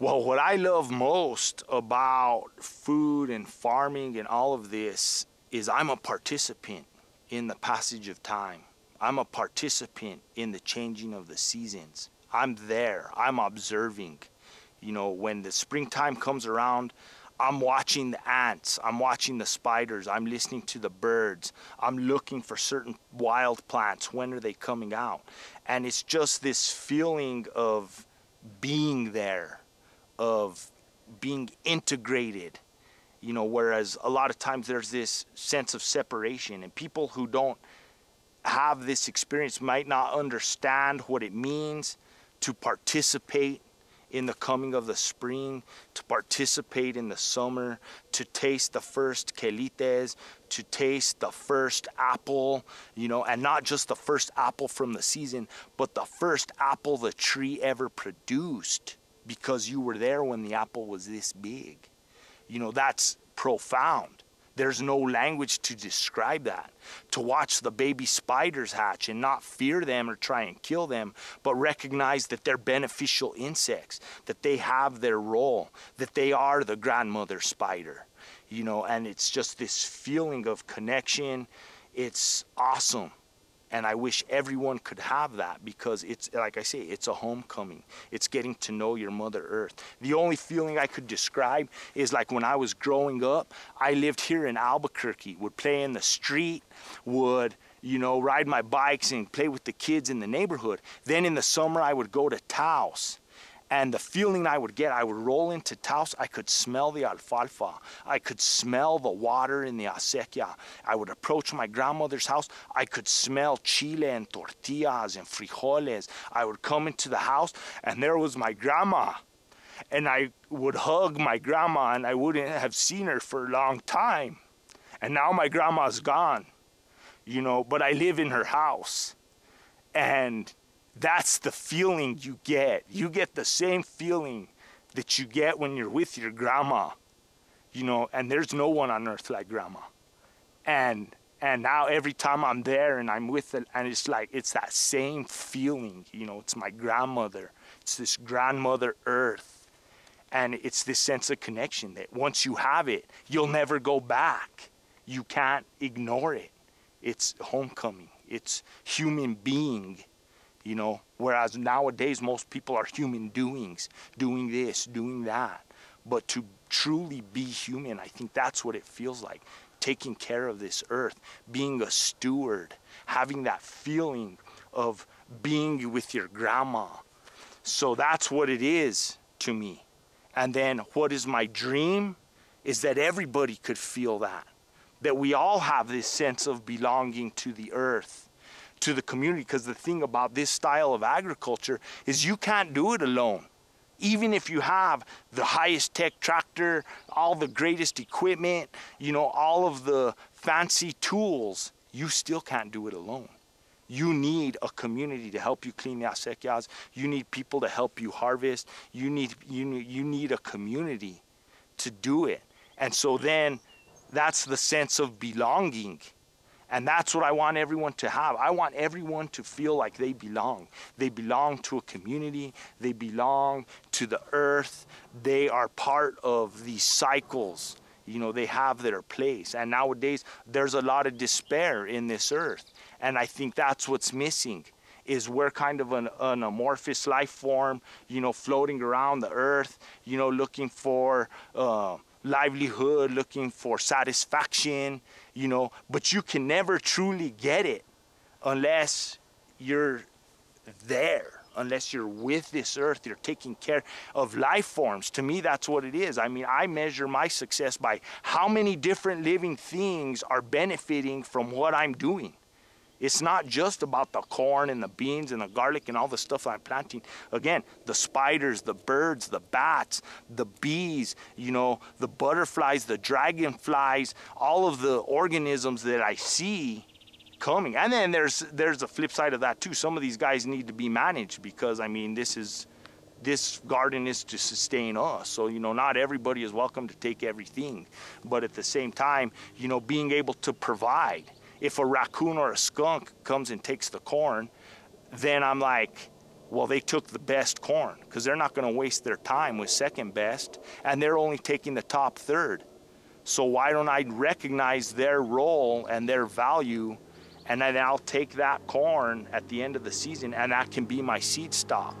Well, what I love most about food and farming and all of this is I'm a participant in the passage of time. I'm a participant in the changing of the seasons. I'm there. I'm observing. You know, when the springtime comes around, I'm watching the ants, I'm watching the spiders, I'm listening to the birds, I'm looking for certain wild plants. When are they coming out? And it's just this feeling of being there of being integrated you know whereas a lot of times there's this sense of separation and people who don't have this experience might not understand what it means to participate in the coming of the spring, to participate in the summer, to taste the first quelites, to taste the first apple, you know, and not just the first apple from the season, but the first apple the tree ever produced because you were there when the apple was this big. You know, that's profound. There's no language to describe that. To watch the baby spiders hatch and not fear them or try and kill them, but recognize that they're beneficial insects, that they have their role, that they are the grandmother spider. You know, and it's just this feeling of connection. It's awesome and I wish everyone could have that because it's like I say, it's a homecoming. It's getting to know your Mother Earth. The only feeling I could describe is like when I was growing up, I lived here in Albuquerque, would play in the street, would you know, ride my bikes and play with the kids in the neighborhood. Then in the summer, I would go to Taos and the feeling I would get, I would roll into Taos, I could smell the alfalfa. I could smell the water in the acequia. I would approach my grandmother's house, I could smell chile and tortillas and frijoles. I would come into the house, and there was my grandma. And I would hug my grandma, and I wouldn't have seen her for a long time. And now my grandma's gone, you know, but I live in her house. And that's the feeling you get. You get the same feeling that you get when you're with your grandma, you know, and there's no one on earth like grandma. And and now every time I'm there and I'm with it, and it's like it's that same feeling, you know, it's my grandmother. It's this grandmother earth. And it's this sense of connection that once you have it, you'll never go back. You can't ignore it. It's homecoming. It's human being you know whereas nowadays most people are human doings doing this doing that. But to truly be human i think that's what it feels like taking care of this earth being a steward having that feeling of being with your grandma. So that's what it is to me. And then what is my dream is that everybody could feel that that we all have this sense of belonging to the earth to the community because the thing about this style of agriculture is you can't do it alone. Even if you have the highest tech tractor, all the greatest equipment, you know, all of the fancy tools, you still can't do it alone. You need a community to help you clean the acequias. You need people to help you harvest. You need, you need, you need a community to do it. And so then that's the sense of belonging and that's what I want everyone to have. I want everyone to feel like they belong. They belong to a community, they belong to the earth, they are part of these cycles. You know, they have their place. And nowadays, there's a lot of despair in this earth. And I think that's what's missing is we're kind of an, an, amorphous life form, you know, floating around the earth, you know, looking for uh, livelihood, looking for satisfaction, you know, but you can never truly get it unless you're there, unless you're with this earth, you're taking care of life forms. To me, that's what it is. I mean, I measure my success by how many different living things are benefiting from what I'm doing. It's not just about the corn and the beans and the garlic and all the stuff I'm planting. Again, the spiders, the birds, the bats, the bees, you know, the butterflies, the dragonflies, all of the organisms that I see coming. And then there's there's a flip side of that too. Some of these guys need to be managed because I mean this is this garden is to sustain us. So, you know, not everybody is welcome to take everything. But at the same time, you know, being able to provide if a raccoon or a skunk comes and takes the corn, then I'm like, Well, they took the best corn because they're not going to waste their time with second best, and they're only taking the top third. So why don't I recognize their role and their value, and then I'll take that corn at the end of the season, and that can be my seed stock.